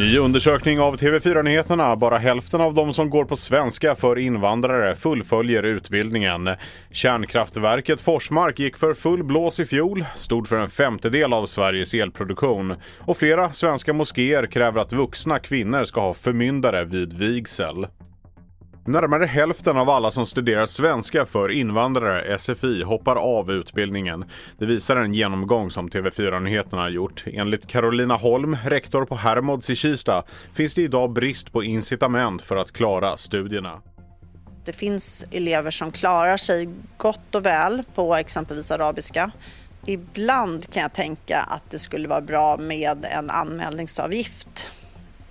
Ny undersökning av TV4-nyheterna. Bara hälften av de som går på svenska för invandrare fullföljer utbildningen. Kärnkraftverket Forsmark gick för full blås i fjol, stod för en femtedel av Sveriges elproduktion. Och flera svenska moskéer kräver att vuxna kvinnor ska ha förmyndare vid vigsel. Närmare hälften av alla som studerar svenska för invandrare, SFI, hoppar av utbildningen. Det visar en genomgång som TV4 Nyheterna har gjort. Enligt Carolina Holm, rektor på Hermods i Kista, finns det idag brist på incitament för att klara studierna. Det finns elever som klarar sig gott och väl på exempelvis arabiska. Ibland kan jag tänka att det skulle vara bra med en anmälningsavgift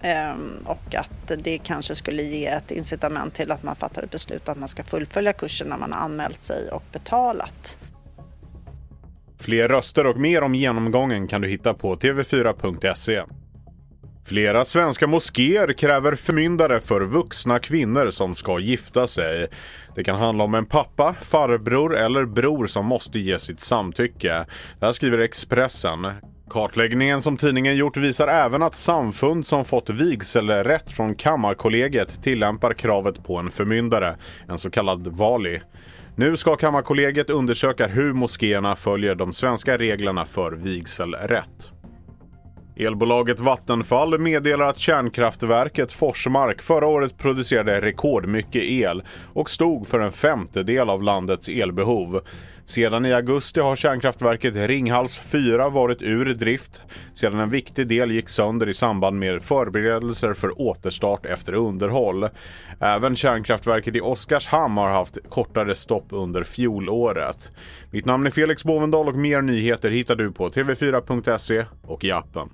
Ehm, och att det kanske skulle ge ett incitament till att man fattar ett beslut att man ska fullfölja kursen när man har anmält sig och betalat. Fler röster och mer om genomgången kan du hitta på tv4.se. Flera svenska moskéer kräver förmyndare för vuxna kvinnor som ska gifta sig. Det kan handla om en pappa, farbror eller bror som måste ge sitt samtycke. Det här skriver Expressen. Kartläggningen som tidningen gjort visar även att samfund som fått vigselrätt från Kammarkollegiet tillämpar kravet på en förmyndare, en så kallad vali. Nu ska Kammarkollegiet undersöka hur moskéerna följer de svenska reglerna för vigselrätt. Elbolaget Vattenfall meddelar att kärnkraftverket Forsmark förra året producerade rekordmycket el och stod för en femtedel av landets elbehov. Sedan i augusti har kärnkraftverket Ringhals 4 varit ur drift sedan en viktig del gick sönder i samband med förberedelser för återstart efter underhåll. Även kärnkraftverket i Oskarshamn har haft kortare stopp under fjolåret. Mitt namn är Felix Bovendal och mer nyheter hittar du på tv4.se och i appen.